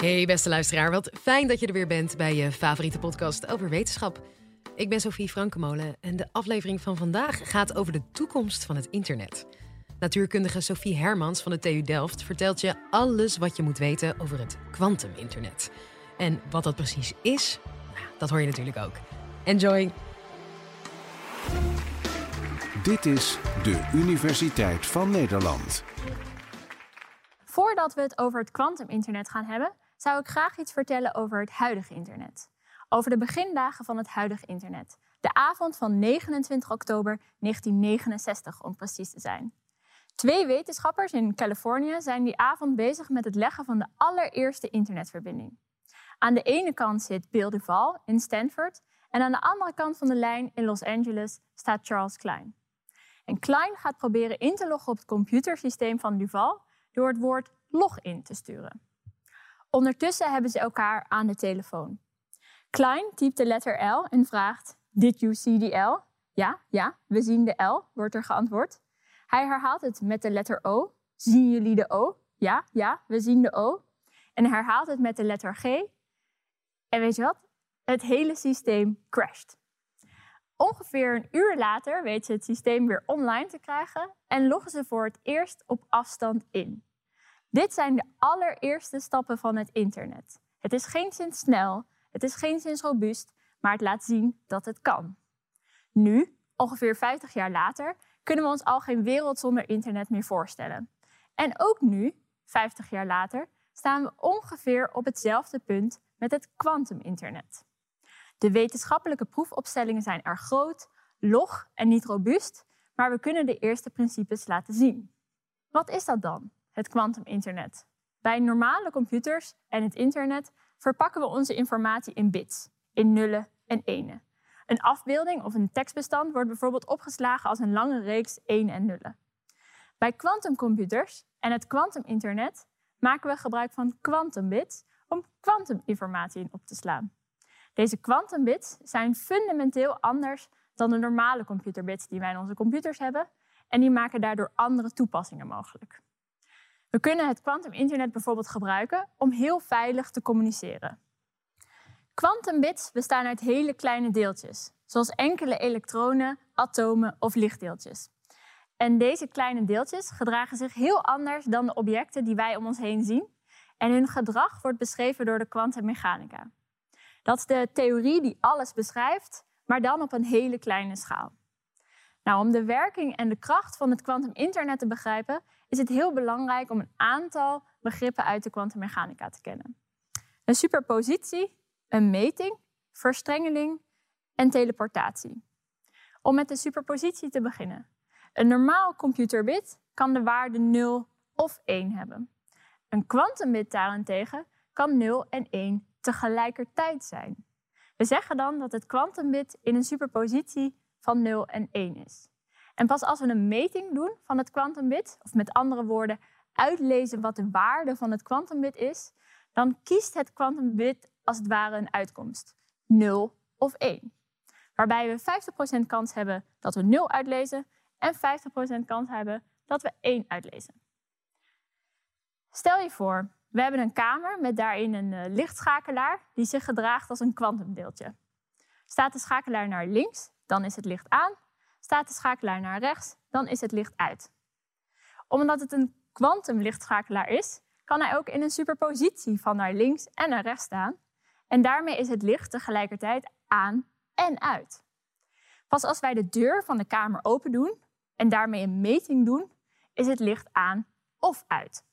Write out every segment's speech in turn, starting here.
Hey beste luisteraar, wat fijn dat je er weer bent bij je favoriete podcast over wetenschap. Ik ben Sophie Frankemolen en de aflevering van vandaag gaat over de toekomst van het internet. Natuurkundige Sophie Hermans van de TU Delft vertelt je alles wat je moet weten over het kwantuminternet. En wat dat precies is, nou, dat hoor je natuurlijk ook. Enjoy! Dit is de Universiteit van Nederland. Voordat we het over het kwantuminternet gaan hebben, zou ik graag iets vertellen over het huidige internet. Over de begindagen van het huidige internet. De avond van 29 oktober 1969 om precies te zijn. Twee wetenschappers in Californië zijn die avond bezig met het leggen van de allereerste internetverbinding. Aan de ene kant zit Bill Duval in Stanford en aan de andere kant van de lijn in Los Angeles staat Charles Klein. En Klein gaat proberen in te loggen op het computersysteem van Duval door het woord login te sturen. Ondertussen hebben ze elkaar aan de telefoon. Klein typt de letter L en vraagt: Did you see the L? Ja, ja, we zien de L, wordt er geantwoord. Hij herhaalt het met de letter O. Zien jullie de O? Ja, ja, we zien de O. En herhaalt het met de letter G. En weet je wat? Het hele systeem crasht. Ongeveer een uur later weten ze het systeem weer online te krijgen en loggen ze voor het eerst op afstand in. Dit zijn de allereerste stappen van het internet. Het is geen zin snel, het is geen zin robuust, maar het laat zien dat het kan. Nu, ongeveer 50 jaar later, kunnen we ons al geen wereld zonder internet meer voorstellen. En ook nu, 50 jaar later, staan we ongeveer op hetzelfde punt met het kwantuminternet. De wetenschappelijke proefopstellingen zijn er groot, log en niet robuust, maar we kunnen de eerste principes laten zien. Wat is dat dan, het kwantuminternet? Bij normale computers en het internet verpakken we onze informatie in bits, in nullen en enen. Een afbeelding of een tekstbestand wordt bijvoorbeeld opgeslagen als een lange reeks 1 en nullen. Bij kwantumcomputers en het kwantuminternet maken we gebruik van kwantumbits om kwantuminformatie in op te slaan. Deze kwantumbits zijn fundamenteel anders dan de normale computerbits die wij in onze computers hebben en die maken daardoor andere toepassingen mogelijk. We kunnen het kwantuminternet bijvoorbeeld gebruiken om heel veilig te communiceren. Quantumbits bestaan uit hele kleine deeltjes, zoals enkele elektronen, atomen of lichtdeeltjes. En deze kleine deeltjes gedragen zich heel anders dan de objecten die wij om ons heen zien. En hun gedrag wordt beschreven door de kwantummechanica. Dat is de theorie die alles beschrijft, maar dan op een hele kleine schaal. Nou, om de werking en de kracht van het kwantuminternet te begrijpen, is het heel belangrijk om een aantal begrippen uit de kwantummechanica te kennen. Een superpositie, een meting, verstrengeling en teleportatie. Om met de superpositie te beginnen. Een normaal computerbit kan de waarde 0 of 1 hebben. Een kwantumbit daarentegen kan 0 en 1 tegelijkertijd zijn. We zeggen dan dat het kwantumbit in een superpositie van 0 en 1 is. En pas als we een meting doen van het kwantumbit, of met andere woorden uitlezen wat de waarde van het kwantumbit is, dan kiest het kwantumbit als het ware een uitkomst. 0 of 1. Waarbij we 50% kans hebben dat we 0 uitlezen en 50% kans hebben dat we 1 uitlezen. Stel je voor, we hebben een kamer met daarin een uh, lichtschakelaar die zich gedraagt als een kwantumdeeltje. Staat de schakelaar naar links, dan is het licht aan. Staat de schakelaar naar rechts, dan is het licht uit. Omdat het een kwantumlichtschakelaar is, kan hij ook in een superpositie van naar links en naar rechts staan. En daarmee is het licht tegelijkertijd aan en uit. Pas als wij de deur van de kamer open doen en daarmee een meting doen, is het licht aan of uit.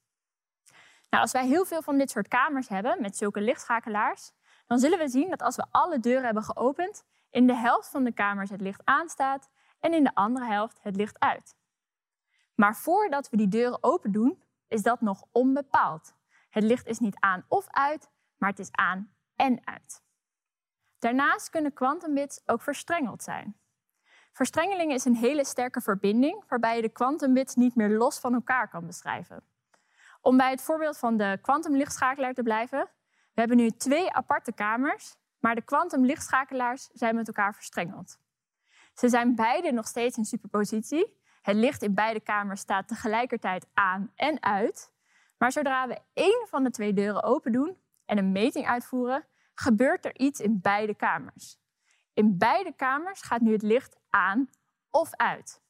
Nou, als wij heel veel van dit soort kamers hebben met zulke lichtschakelaars, dan zullen we zien dat als we alle deuren hebben geopend, in de helft van de kamers het licht aanstaat en in de andere helft het licht uit. Maar voordat we die deuren open doen, is dat nog onbepaald. Het licht is niet aan of uit, maar het is aan en uit. Daarnaast kunnen kwantumbits ook verstrengeld zijn. Verstrengeling is een hele sterke verbinding waarbij je de kwantumbits niet meer los van elkaar kan beschrijven. Om bij het voorbeeld van de kwantumlichtschakelaar te blijven. We hebben nu twee aparte kamers, maar de kwantumlichtschakelaars zijn met elkaar verstrengeld. Ze zijn beide nog steeds in superpositie. Het licht in beide kamers staat tegelijkertijd aan en uit. Maar zodra we één van de twee deuren open doen, en een meting uitvoeren, gebeurt er iets in beide kamers. In beide kamers gaat nu het licht aan of uit.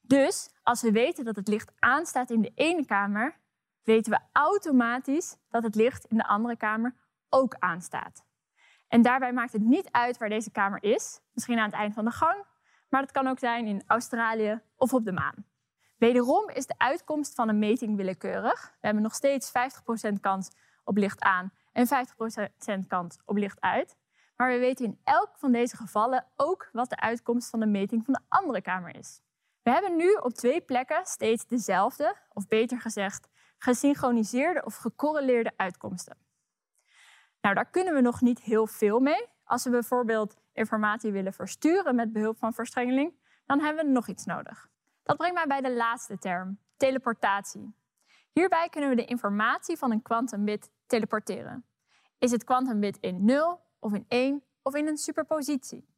Dus als we weten dat het licht aanstaat in de ene kamer, weten we automatisch dat het licht in de andere kamer ook aanstaat. En daarbij maakt het niet uit waar deze kamer is, misschien aan het eind van de gang, maar het kan ook zijn in Australië of op de maan. Wederom is de uitkomst van een meting willekeurig. We hebben nog steeds 50% kans op licht aan en 50% kans op licht uit. Maar we weten in elk van deze gevallen ook wat de uitkomst van de meting van de andere kamer is. We hebben nu op twee plekken steeds dezelfde, of beter gezegd, gesynchroniseerde of gecorreleerde uitkomsten. Nou, daar kunnen we nog niet heel veel mee. Als we bijvoorbeeld informatie willen versturen met behulp van verstrengeling, dan hebben we nog iets nodig. Dat brengt mij bij de laatste term, teleportatie. Hierbij kunnen we de informatie van een kwantumbit teleporteren. Is het kwantumbit in 0 of in 1 of in een superpositie?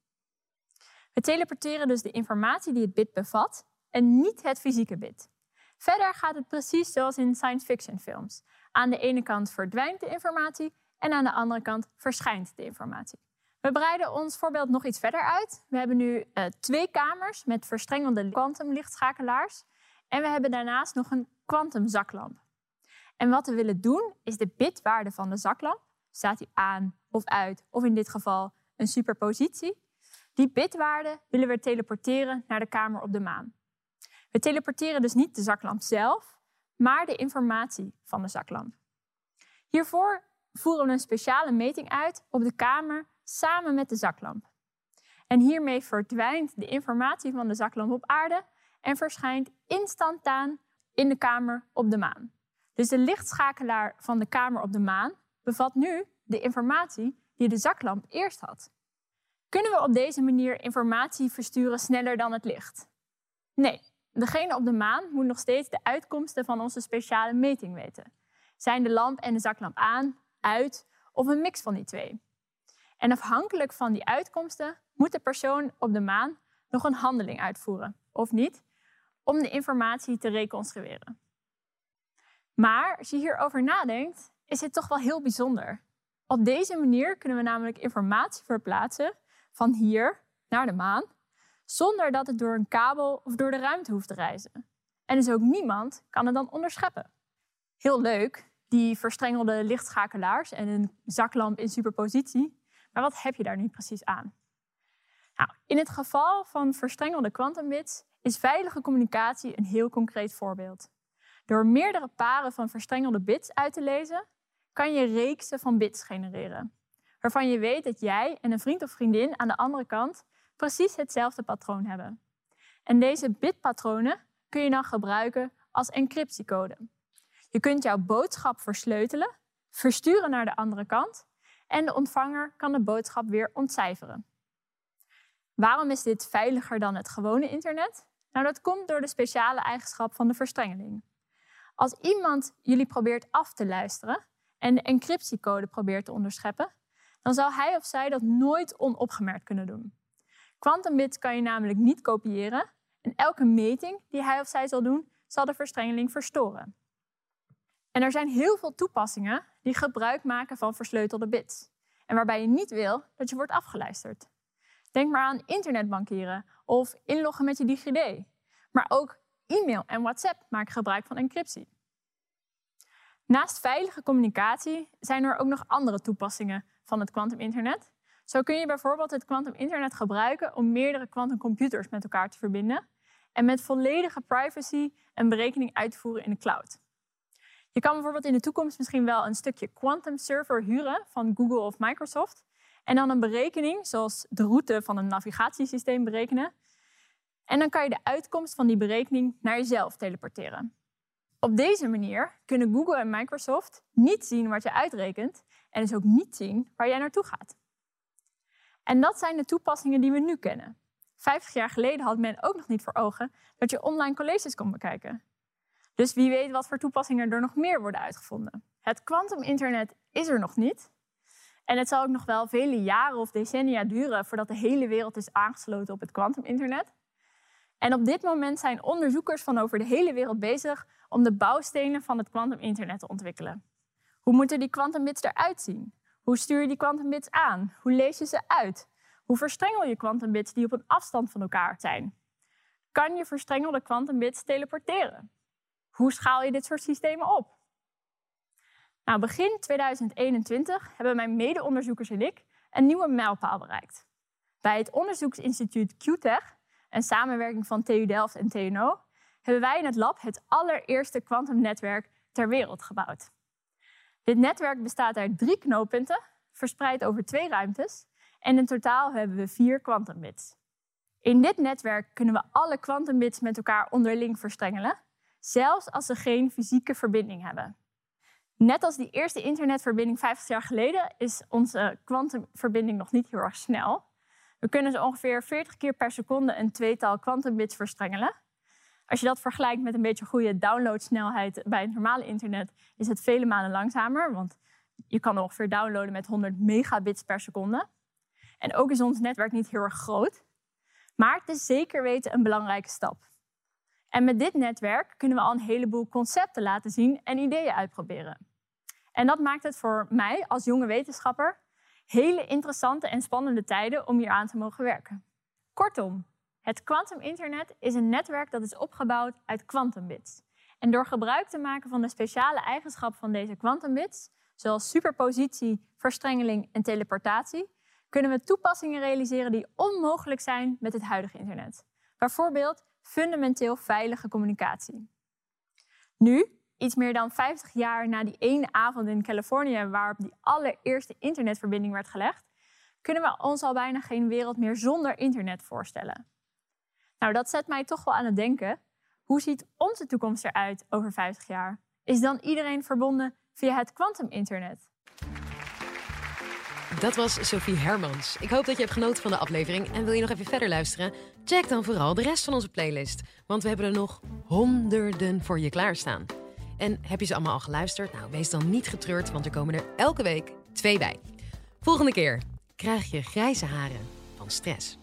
We teleporteren dus de informatie die het bit bevat en niet het fysieke bit. Verder gaat het precies zoals in science fiction films. Aan de ene kant verdwijnt de informatie en aan de andere kant verschijnt de informatie. We breiden ons voorbeeld nog iets verder uit. We hebben nu uh, twee kamers met verstrengelde kwantumlichtschakelaars. En we hebben daarnaast nog een kwantumzaklamp. En wat we willen doen is de bitwaarde van de zaklamp, staat die aan of uit, of in dit geval een superpositie, die bitwaarde willen we teleporteren naar de kamer op de maan. We teleporteren dus niet de zaklamp zelf, maar de informatie van de zaklamp. Hiervoor voeren we een speciale meting uit op de kamer samen met de zaklamp. En hiermee verdwijnt de informatie van de zaklamp op aarde en verschijnt instantaan in de kamer op de maan. Dus de lichtschakelaar van de kamer op de maan bevat nu de informatie die de zaklamp eerst had. Kunnen we op deze manier informatie versturen sneller dan het licht? Nee, degene op de maan moet nog steeds de uitkomsten van onze speciale meting weten. Zijn de lamp en de zaklamp aan, uit of een mix van die twee? En afhankelijk van die uitkomsten moet de persoon op de maan nog een handeling uitvoeren, of niet, om de informatie te reconstrueren. Maar als je hierover nadenkt, is het toch wel heel bijzonder. Op deze manier kunnen we namelijk informatie verplaatsen van hier naar de maan, zonder dat het door een kabel of door de ruimte hoeft te reizen. En dus ook niemand kan het dan onderscheppen. Heel leuk, die verstrengelde lichtschakelaars en een zaklamp in superpositie. Maar wat heb je daar nu precies aan? Nou, in het geval van verstrengelde kwantumbits is veilige communicatie een heel concreet voorbeeld. Door meerdere paren van verstrengelde bits uit te lezen, kan je reeksen van bits genereren waarvan je weet dat jij en een vriend of vriendin aan de andere kant precies hetzelfde patroon hebben. En deze bitpatronen kun je dan gebruiken als encryptiecode. Je kunt jouw boodschap versleutelen, versturen naar de andere kant en de ontvanger kan de boodschap weer ontcijferen. Waarom is dit veiliger dan het gewone internet? Nou, dat komt door de speciale eigenschap van de verstrengeling. Als iemand jullie probeert af te luisteren en de encryptiecode probeert te onderscheppen, dan zal hij of zij dat nooit onopgemerkt kunnen doen. Quantumbits kan je namelijk niet kopiëren en elke meting die hij of zij zal doen, zal de verstrengeling verstoren. En er zijn heel veel toepassingen die gebruik maken van versleutelde bits. En waarbij je niet wil dat je wordt afgeluisterd. Denk maar aan internetbankieren of inloggen met je DigiD. Maar ook e-mail en WhatsApp maken gebruik van encryptie. Naast veilige communicatie zijn er ook nog andere toepassingen van het kwantuminternet. Zo kun je bijvoorbeeld het kwantuminternet gebruiken om meerdere quantumcomputers met elkaar te verbinden en met volledige privacy een berekening uit te voeren in de cloud. Je kan bijvoorbeeld in de toekomst misschien wel een stukje quantum server huren van Google of Microsoft en dan een berekening, zoals de route van een navigatiesysteem berekenen. En dan kan je de uitkomst van die berekening naar jezelf teleporteren. Op deze manier kunnen Google en Microsoft niet zien wat je uitrekent en dus ook niet zien waar jij naartoe gaat. En dat zijn de toepassingen die we nu kennen. Vijftig jaar geleden had men ook nog niet voor ogen dat je online colleges kon bekijken. Dus wie weet wat voor toepassingen er nog meer worden uitgevonden. Het kwantuminternet is er nog niet. En het zal ook nog wel vele jaren of decennia duren voordat de hele wereld is aangesloten op het kwantuminternet. En op dit moment zijn onderzoekers van over de hele wereld bezig om de bouwstenen van het kwantuminternet te ontwikkelen. Hoe moeten die kwantumbits eruit zien? Hoe stuur je die kwantumbits aan? Hoe lees je ze uit? Hoe verstrengel je kwantumbits die op een afstand van elkaar zijn? Kan je verstrengelde kwantumbits teleporteren? Hoe schaal je dit soort systemen op? Nou, begin 2021 hebben mijn mede-onderzoekers en ik een nieuwe mijlpaal bereikt. Bij het onderzoeksinstituut QTech, een samenwerking van TU Delft en TNO, hebben wij in het lab het allereerste kwantumnetwerk ter wereld gebouwd. Dit netwerk bestaat uit drie knooppunten, verspreid over twee ruimtes, en in totaal hebben we vier kwantumbits. In dit netwerk kunnen we alle kwantumbits met elkaar onderling verstrengelen, zelfs als ze geen fysieke verbinding hebben. Net als die eerste internetverbinding 50 jaar geleden is onze kwantumverbinding nog niet heel erg snel. We kunnen zo ongeveer 40 keer per seconde een tweetal kwantumbits verstrengelen. Als je dat vergelijkt met een beetje goede downloadsnelheid bij het normale internet, is het vele malen langzamer, want je kan ongeveer downloaden met 100 megabits per seconde. En ook is ons netwerk niet heel erg groot, maar het is zeker weten een belangrijke stap. En met dit netwerk kunnen we al een heleboel concepten laten zien en ideeën uitproberen. En dat maakt het voor mij als jonge wetenschapper hele interessante en spannende tijden om hier aan te mogen werken. Kortom, het quantum internet is een netwerk dat is opgebouwd uit quantumbits. En door gebruik te maken van de speciale eigenschappen van deze quantumbits, zoals superpositie, verstrengeling en teleportatie, kunnen we toepassingen realiseren die onmogelijk zijn met het huidige internet. Bijvoorbeeld fundamenteel veilige communicatie. Nu, iets meer dan 50 jaar na die ene avond in Californië waarop die allereerste internetverbinding werd gelegd, kunnen we ons al bijna geen wereld meer zonder internet voorstellen. Nou, dat zet mij toch wel aan het denken. Hoe ziet onze toekomst eruit over 50 jaar? Is dan iedereen verbonden via het kwantuminternet? Dat was Sophie Hermans. Ik hoop dat je hebt genoten van de aflevering. En wil je nog even verder luisteren? Check dan vooral de rest van onze playlist. Want we hebben er nog honderden voor je klaarstaan. En heb je ze allemaal al geluisterd? Nou, wees dan niet getreurd, want er komen er elke week twee bij. Volgende keer krijg je grijze haren van stress.